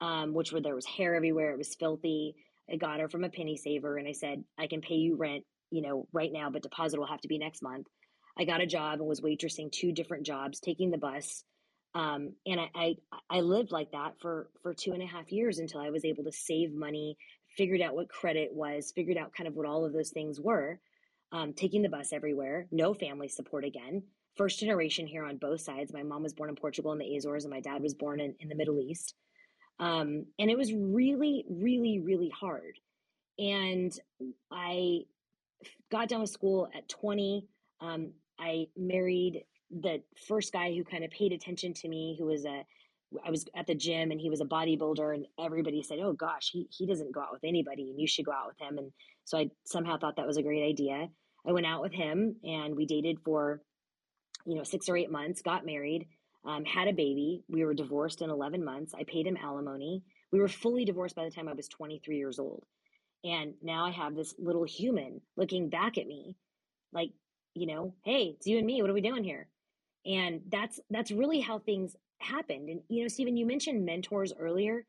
um, which where there was hair everywhere. It was filthy. I got her from a penny saver, and I said, "I can pay you rent, you know, right now, but deposit will have to be next month." I got a job and was waitressing two different jobs, taking the bus, um, and I, I I lived like that for for two and a half years until I was able to save money, figured out what credit was, figured out kind of what all of those things were. Um, taking the bus everywhere, no family support again, first generation here on both sides. My mom was born in Portugal in the Azores, and my dad was born in, in the Middle East. Um, and it was really, really, really hard. And I got done with school at 20. Um, I married the first guy who kind of paid attention to me, who was a I was at the gym and he was a bodybuilder and everybody said, "Oh gosh, he he doesn't go out with anybody and you should go out with him." And so I somehow thought that was a great idea. I went out with him and we dated for you know, 6 or 8 months, got married, um, had a baby. We were divorced in 11 months. I paid him alimony. We were fully divorced by the time I was 23 years old. And now I have this little human looking back at me like, you know, hey, it's you and me. What are we doing here? And that's that's really how things happened. And you know, Stephen, you mentioned mentors earlier.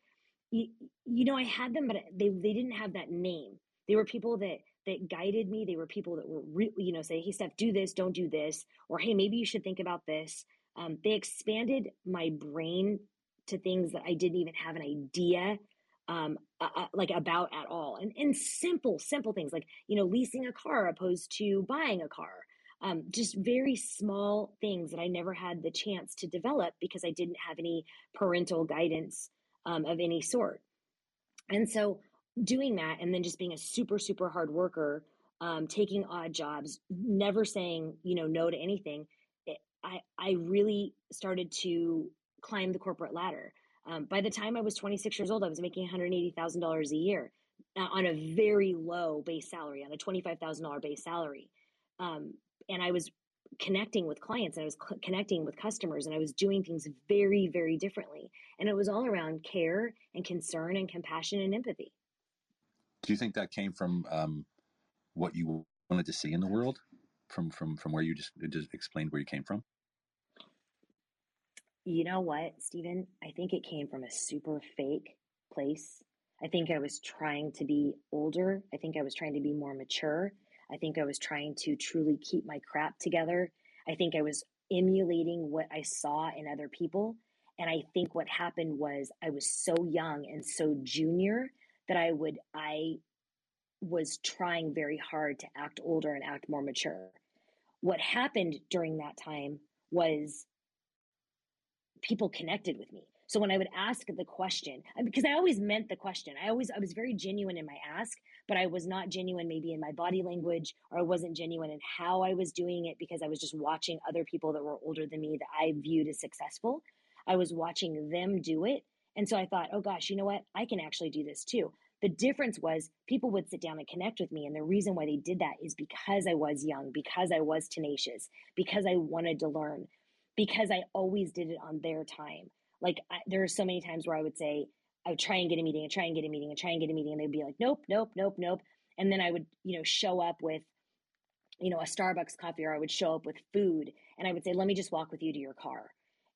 You, you know, I had them, but they they didn't have that name. They were people that that guided me. They were people that were really, you know, say, "Hey, Steph, do this, don't do this," or "Hey, maybe you should think about this." Um, they expanded my brain to things that I didn't even have an idea um, uh, like about at all, and and simple, simple things like you know leasing a car opposed to buying a car. Um, just very small things that I never had the chance to develop because I didn't have any parental guidance um, of any sort. And so doing that and then just being a super, super hard worker, um, taking odd jobs, never saying, you know, no to anything, it, I, I really started to climb the corporate ladder. Um, by the time I was 26 years old, I was making $180,000 a year uh, on a very low base salary, on a $25,000 base salary. Um, and I was connecting with clients and I was cl- connecting with customers and I was doing things very, very differently. And it was all around care and concern and compassion and empathy. Do you think that came from um, what you wanted to see in the world, from from from where you just just explained where you came from? You know what, Stephen? I think it came from a super fake place. I think I was trying to be older. I think I was trying to be more mature. I think I was trying to truly keep my crap together. I think I was emulating what I saw in other people. And I think what happened was I was so young and so junior that I would, I was trying very hard to act older and act more mature. What happened during that time was people connected with me. So when I would ask the question, uh, because I always meant the question, I always I was very genuine in my ask, but I was not genuine maybe in my body language, or I wasn't genuine in how I was doing it because I was just watching other people that were older than me that I viewed as successful. I was watching them do it, and so I thought, oh gosh, you know what? I can actually do this too. The difference was people would sit down and connect with me. And the reason why they did that is because I was young, because I was tenacious, because I wanted to learn, because I always did it on their time. Like I, there are so many times where I would say, I would try and get a meeting and try and get a meeting and try and get a meeting. And they'd be like, nope, nope, nope, nope. And then I would, you know, show up with, you know, a Starbucks coffee or I would show up with food and I would say, let me just walk with you to your car.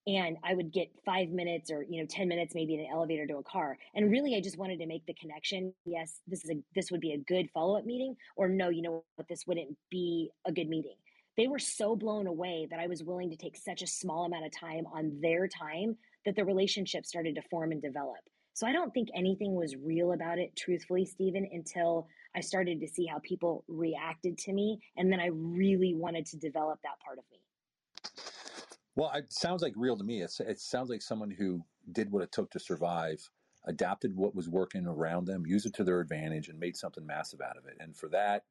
And I would get five minutes or, you know, 10 minutes maybe in an elevator to a car. And really, I just wanted to make the connection. Yes, this is a, this would be a good follow up meeting or no, you know what, this wouldn't be a good meeting they were so blown away that I was willing to take such a small amount of time on their time that the relationship started to form and develop. So I don't think anything was real about it, truthfully, Stephen, until I started to see how people reacted to me. And then I really wanted to develop that part of me. Well, it sounds like real to me. It's, it sounds like someone who did what it took to survive, adapted what was working around them, used it to their advantage, and made something massive out of it. And for that,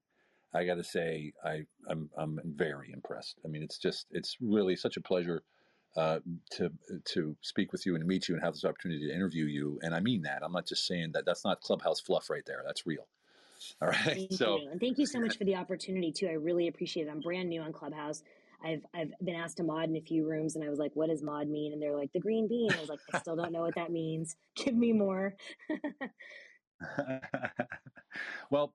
I got to say, I, I'm, I'm very impressed. I mean, it's just, it's really such a pleasure uh, to to speak with you and meet you and have this opportunity to interview you. And I mean that. I'm not just saying that. That's not clubhouse fluff right there. That's real. All right. Thank so, you. and thank you so much for the opportunity too. I really appreciate it. I'm brand new on Clubhouse. I've I've been asked to mod in a few rooms, and I was like, "What does mod mean?" And they're like, "The green bean." I was like, "I still don't know what that means. Give me more." well,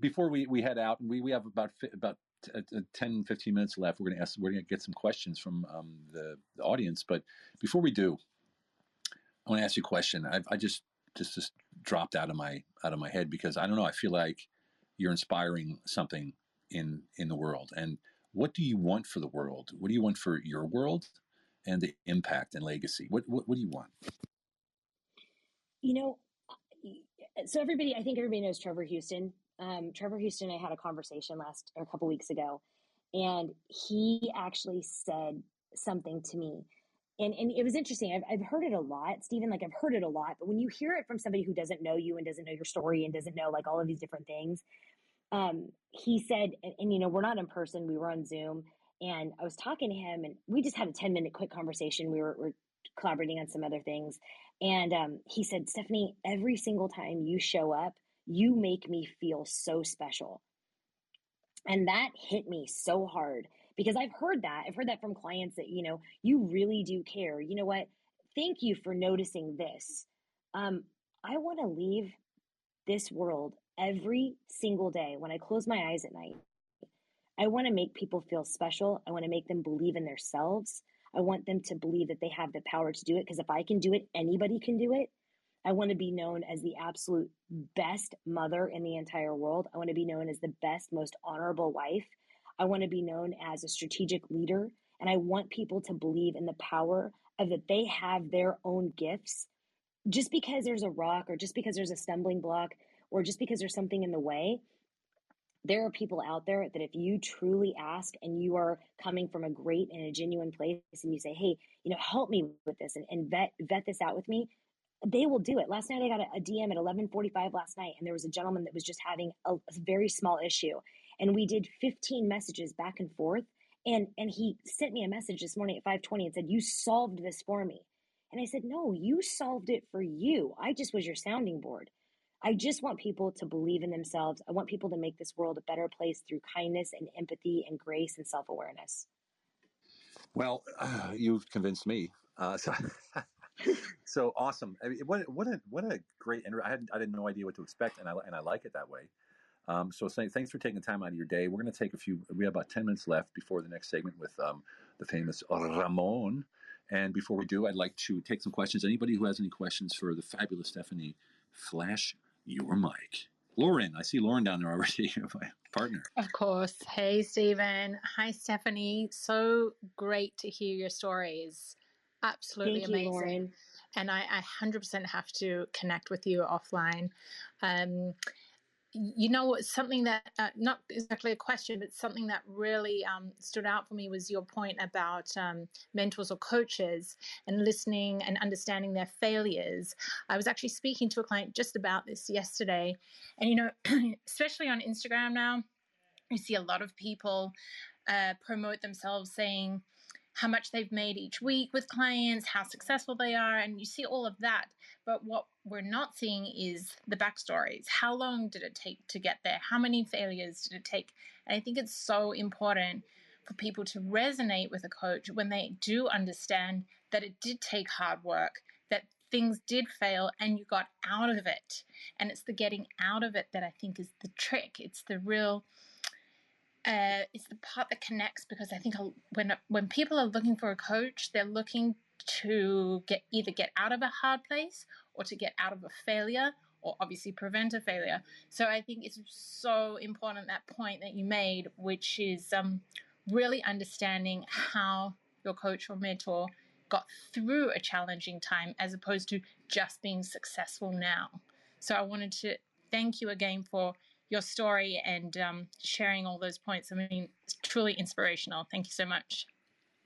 before we, we head out, we, we have about about uh, uh, 10, 15 minutes left. We're going to ask, we're going to get some questions from um, the, the, audience. But before we do, I want to ask you a question. I, I just, just, just dropped out of my, out of my head because I don't know. I feel like you're inspiring something in, in the world. And what do you want for the world? What do you want for your world and the impact and legacy? What, what, what do you want? You know, so everybody, I think everybody knows Trevor Houston um, Trevor Houston and I had a conversation last a couple weeks ago, and he actually said something to me. And, and it was interesting. I've, I've heard it a lot, Stephen. Like I've heard it a lot, but when you hear it from somebody who doesn't know you and doesn't know your story and doesn't know like all of these different things, um, he said, and, and you know, we're not in person. We were on Zoom, and I was talking to him, and we just had a ten minute quick conversation. We were, were collaborating on some other things. And um, he said, Stephanie, every single time you show up, you make me feel so special. And that hit me so hard because I've heard that. I've heard that from clients that, you know, you really do care. You know what? Thank you for noticing this. Um, I want to leave this world every single day when I close my eyes at night. I want to make people feel special. I want to make them believe in themselves. I want them to believe that they have the power to do it because if I can do it, anybody can do it. I want to be known as the absolute best mother in the entire world. I want to be known as the best, most honorable wife. I want to be known as a strategic leader. And I want people to believe in the power of that they have their own gifts. Just because there's a rock or just because there's a stumbling block or just because there's something in the way, there are people out there that if you truly ask and you are coming from a great and a genuine place and you say, hey, you know, help me with this and, and vet vet this out with me, they will do it. Last night I got a, a DM at 11:45 last night, and there was a gentleman that was just having a, a very small issue, and we did 15 messages back and forth, and and he sent me a message this morning at 5:20 and said, "You solved this for me," and I said, "No, you solved it for you. I just was your sounding board." I just want people to believe in themselves. I want people to make this world a better place through kindness and empathy and grace and self awareness. Well, uh, you've convinced me. Uh, so so awesome! I mean, what what a what a great inter- I had I had no idea what to expect, and I and I like it that way. Um, so thanks for taking the time out of your day. We're going to take a few. We have about ten minutes left before the next segment with um, the famous Ramon. And before we do, I'd like to take some questions. Anybody who has any questions for the fabulous Stephanie, flash your mic. Lauren, I see Lauren down there already, my partner. Of course. Hey, Stephen. Hi, Stephanie. So great to hear your stories absolutely Thank amazing. You, Lauren. And I, I 100% have to connect with you offline. Um, you know, something that, uh, not exactly a question, but something that really um, stood out for me was your point about um, mentors or coaches and listening and understanding their failures. I was actually speaking to a client just about this yesterday. And, you know, especially on Instagram now, you see a lot of people uh, promote themselves saying, how much they've made each week with clients, how successful they are, and you see all of that. But what we're not seeing is the backstories. How long did it take to get there? How many failures did it take? And I think it's so important for people to resonate with a coach when they do understand that it did take hard work, that things did fail and you got out of it. And it's the getting out of it that I think is the trick. It's the real uh, it's the part that connects because I think when when people are looking for a coach, they're looking to get either get out of a hard place or to get out of a failure or obviously prevent a failure. So I think it's so important that point that you made, which is um, really understanding how your coach or mentor got through a challenging time as opposed to just being successful now. So I wanted to thank you again for your story and um, sharing all those points. I mean, it's truly inspirational. Thank you so much.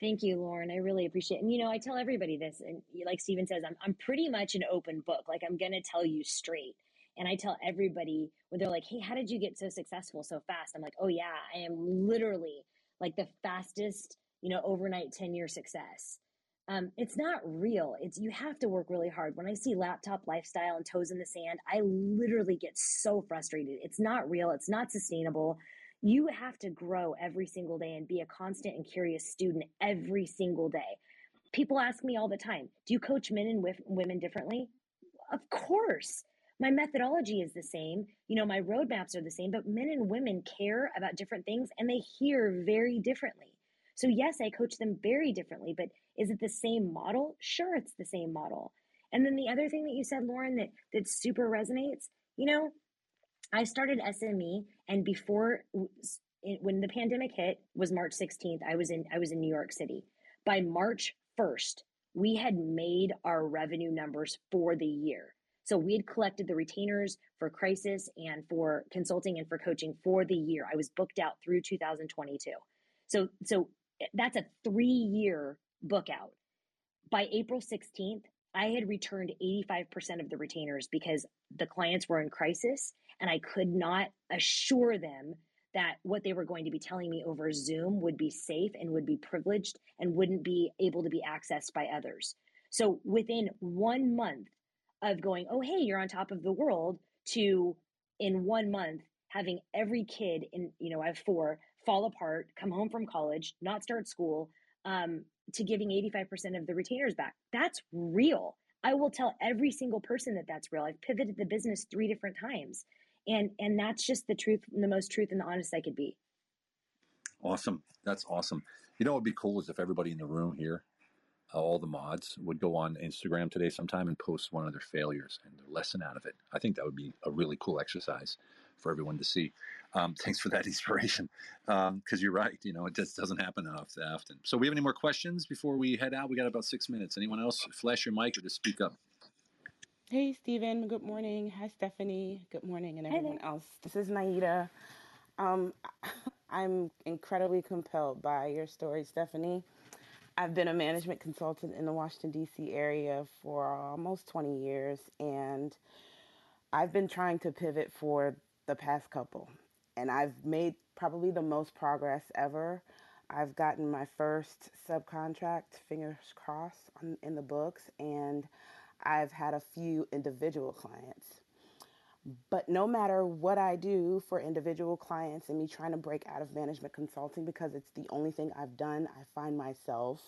Thank you, Lauren. I really appreciate it. And, you know, I tell everybody this, and like Stephen says, I'm, I'm pretty much an open book. Like, I'm going to tell you straight. And I tell everybody when they're like, hey, how did you get so successful so fast? I'm like, oh, yeah, I am literally like the fastest, you know, overnight 10 year success um, it's not real. It's you have to work really hard. When I see laptop lifestyle and toes in the sand, I literally get so frustrated. It's not real. It's not sustainable. You have to grow every single day and be a constant and curious student every single day. People ask me all the time, "Do you coach men and women differently?" Of course. My methodology is the same. You know, my roadmaps are the same, but men and women care about different things and they hear very differently. So, yes, I coach them very differently, but is it the same model? Sure, it's the same model. And then the other thing that you said, Lauren, that, that super resonates, you know, I started SME and before when the pandemic hit was March 16th, I was in I was in New York City. By March 1st, we had made our revenue numbers for the year. So we had collected the retainers for crisis and for consulting and for coaching for the year. I was booked out through 2022. So so that's a three year book out. By April 16th, I had returned 85% of the retainers because the clients were in crisis and I could not assure them that what they were going to be telling me over Zoom would be safe and would be privileged and wouldn't be able to be accessed by others. So within one month of going, oh, hey, you're on top of the world, to in one month having every kid in, you know, I have four fall apart, come home from college, not start school, um, to giving 85% of the retainers back. That's real. I will tell every single person that that's real. I've pivoted the business three different times. And, and that's just the truth, the most truth and the honest I could be. Awesome. That's awesome. You know what would be cool is if everybody in the room here all the mods would go on Instagram today sometime and post one of their failures and their lesson out of it. I think that would be a really cool exercise for everyone to see. Um, thanks for that inspiration. Because um, you're right, you know, it just doesn't happen enough often. So, we have any more questions before we head out? We got about six minutes. Anyone else flash your mic or just speak up? Hey, Stephen. Good morning. Hi, Stephanie. Good morning, and everyone else. This is Naida. Um, I'm incredibly compelled by your story, Stephanie. I've been a management consultant in the Washington, D.C. area for almost 20 years, and I've been trying to pivot for the past couple. And I've made probably the most progress ever. I've gotten my first subcontract, fingers crossed, on, in the books, and I've had a few individual clients. But no matter what I do for individual clients and me trying to break out of management consulting because it's the only thing I've done, I find myself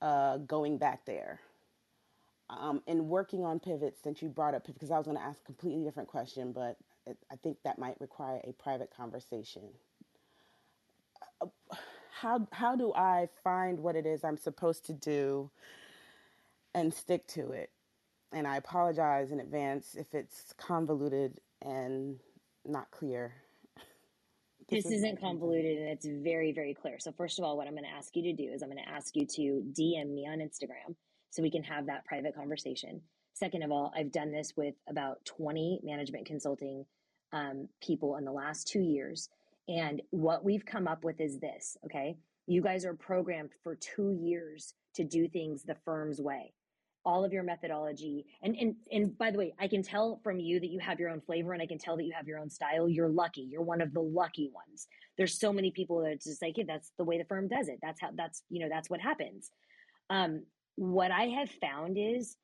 uh, going back there. Um, and working on pivots, since you brought up because I was going to ask a completely different question, but I think that might require a private conversation. How how do I find what it is I'm supposed to do and stick to it? and I apologize in advance if it's convoluted and not clear. This, this isn't convoluted and it's very, very clear. So, first of all, what I'm going to ask you to do is I'm going to ask you to DM me on Instagram so we can have that private conversation. Second of all, I've done this with about 20 management consulting um, people in the last two years. And what we've come up with is this okay? You guys are programmed for two years to do things the firm's way. All of your methodology and and and by the way i can tell from you that you have your own flavor and i can tell that you have your own style. You're lucky. You're one of the lucky ones. There's so many people that just like hey that's the way the firm does it. That's how that's you know that's what happens. Um what i have found is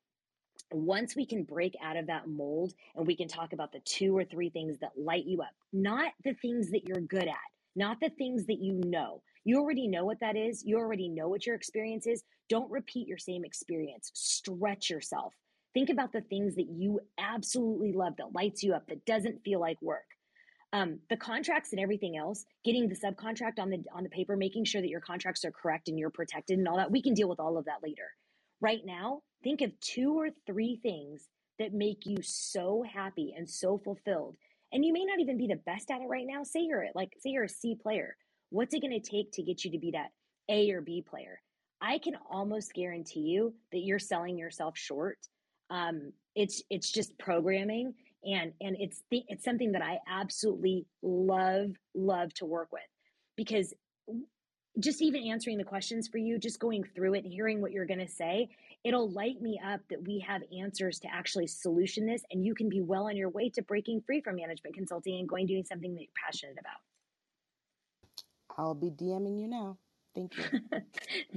once we can break out of that mold and we can talk about the two or three things that light you up not the things that you're good at not the things that you know you already know what that is. You already know what your experience is. Don't repeat your same experience. Stretch yourself. Think about the things that you absolutely love that lights you up, that doesn't feel like work. Um, the contracts and everything else, getting the subcontract on the on the paper, making sure that your contracts are correct and you're protected and all that. We can deal with all of that later. Right now, think of two or three things that make you so happy and so fulfilled. And you may not even be the best at it right now. Say you're like say you're a C player What's it going to take to get you to be that A or B player? I can almost guarantee you that you're selling yourself short. Um, it's it's just programming, and and it's the, it's something that I absolutely love love to work with because just even answering the questions for you, just going through it, hearing what you're going to say, it'll light me up that we have answers to actually solution this, and you can be well on your way to breaking free from management consulting and going doing something that you're passionate about. I'll be DMing you now. Thank you.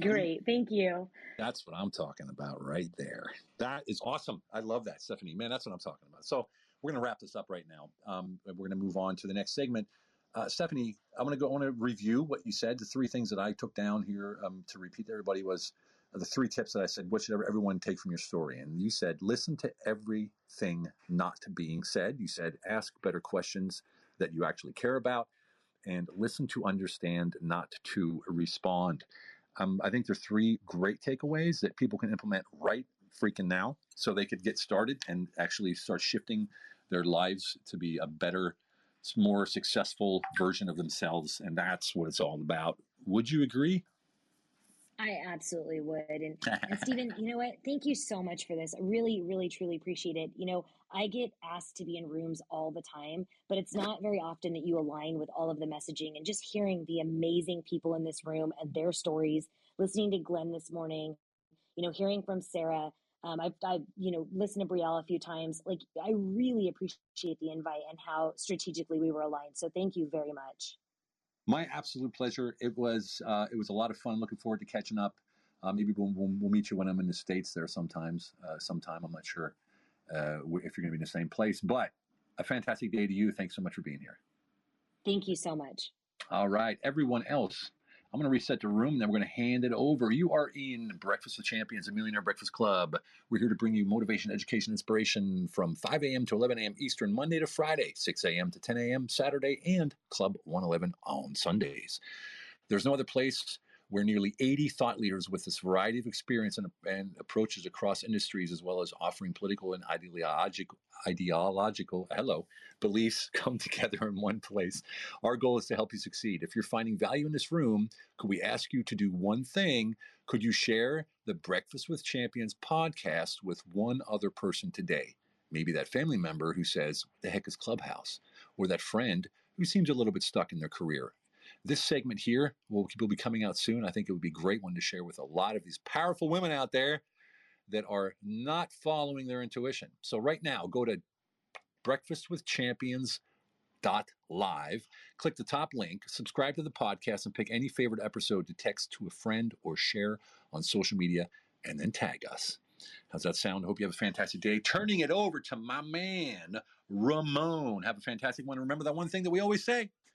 Great. Thank you. That's what I'm talking about right there. That is awesome. I love that, Stephanie. Man, that's what I'm talking about. So we're going to wrap this up right now. Um, we're going to move on to the next segment. Uh, Stephanie, I'm going to go. I want to review what you said. The three things that I took down here um, to repeat to everybody was uh, the three tips that I said. What should everyone take from your story? And you said, listen to everything not being said. You said, ask better questions that you actually care about and listen to understand, not to respond. Um, I think there are three great takeaways that people can implement right freaking now so they could get started and actually start shifting their lives to be a better, more successful version of themselves. And that's what it's all about. Would you agree? I absolutely would. And, and Stephen, you know what? Thank you so much for this. I really, really, truly appreciate it. You know, I get asked to be in rooms all the time, but it's not very often that you align with all of the messaging and just hearing the amazing people in this room and their stories, listening to Glenn this morning, you know, hearing from Sarah. Um, I've, I've, you know, listened to Brielle a few times. Like, I really appreciate the invite and how strategically we were aligned. So thank you very much. My absolute pleasure. It was uh, it was a lot of fun. Looking forward to catching up Uh, maybe we'll, we'll, we'll, meet you when I'm in the States there sometimes, uh, sometime. I'm not sure uh, if you're going to be in the same place, but a fantastic day to you. Thanks so much for being here. Thank you so much. All right. Everyone else, I'm going to reset the room, and then we're going to hand it over. You are in Breakfast with Champions, a Millionaire Breakfast Club. We're here to bring you motivation, education, inspiration from 5 a.m. to 11 a.m. Eastern, Monday to Friday, 6 a.m. to 10 a.m. Saturday, and Club 111 on Sundays. There's no other place where nearly 80 thought leaders with this variety of experience and, and approaches across industries, as well as offering political and ideological, ideological hello beliefs come together in one place. Our goal is to help you succeed. If you're finding value in this room, could we ask you to do one thing? Could you share the Breakfast with Champions podcast with one other person today? Maybe that family member who says, The heck is Clubhouse? Or that friend who seems a little bit stuck in their career. This segment here will, will be coming out soon. I think it would be a great one to share with a lot of these powerful women out there that are not following their intuition. So, right now, go to breakfastwithchampions.live, click the top link, subscribe to the podcast, and pick any favorite episode to text to a friend or share on social media, and then tag us. How's that sound? I hope you have a fantastic day. Turning it over to my man, Ramon. Have a fantastic one. Remember that one thing that we always say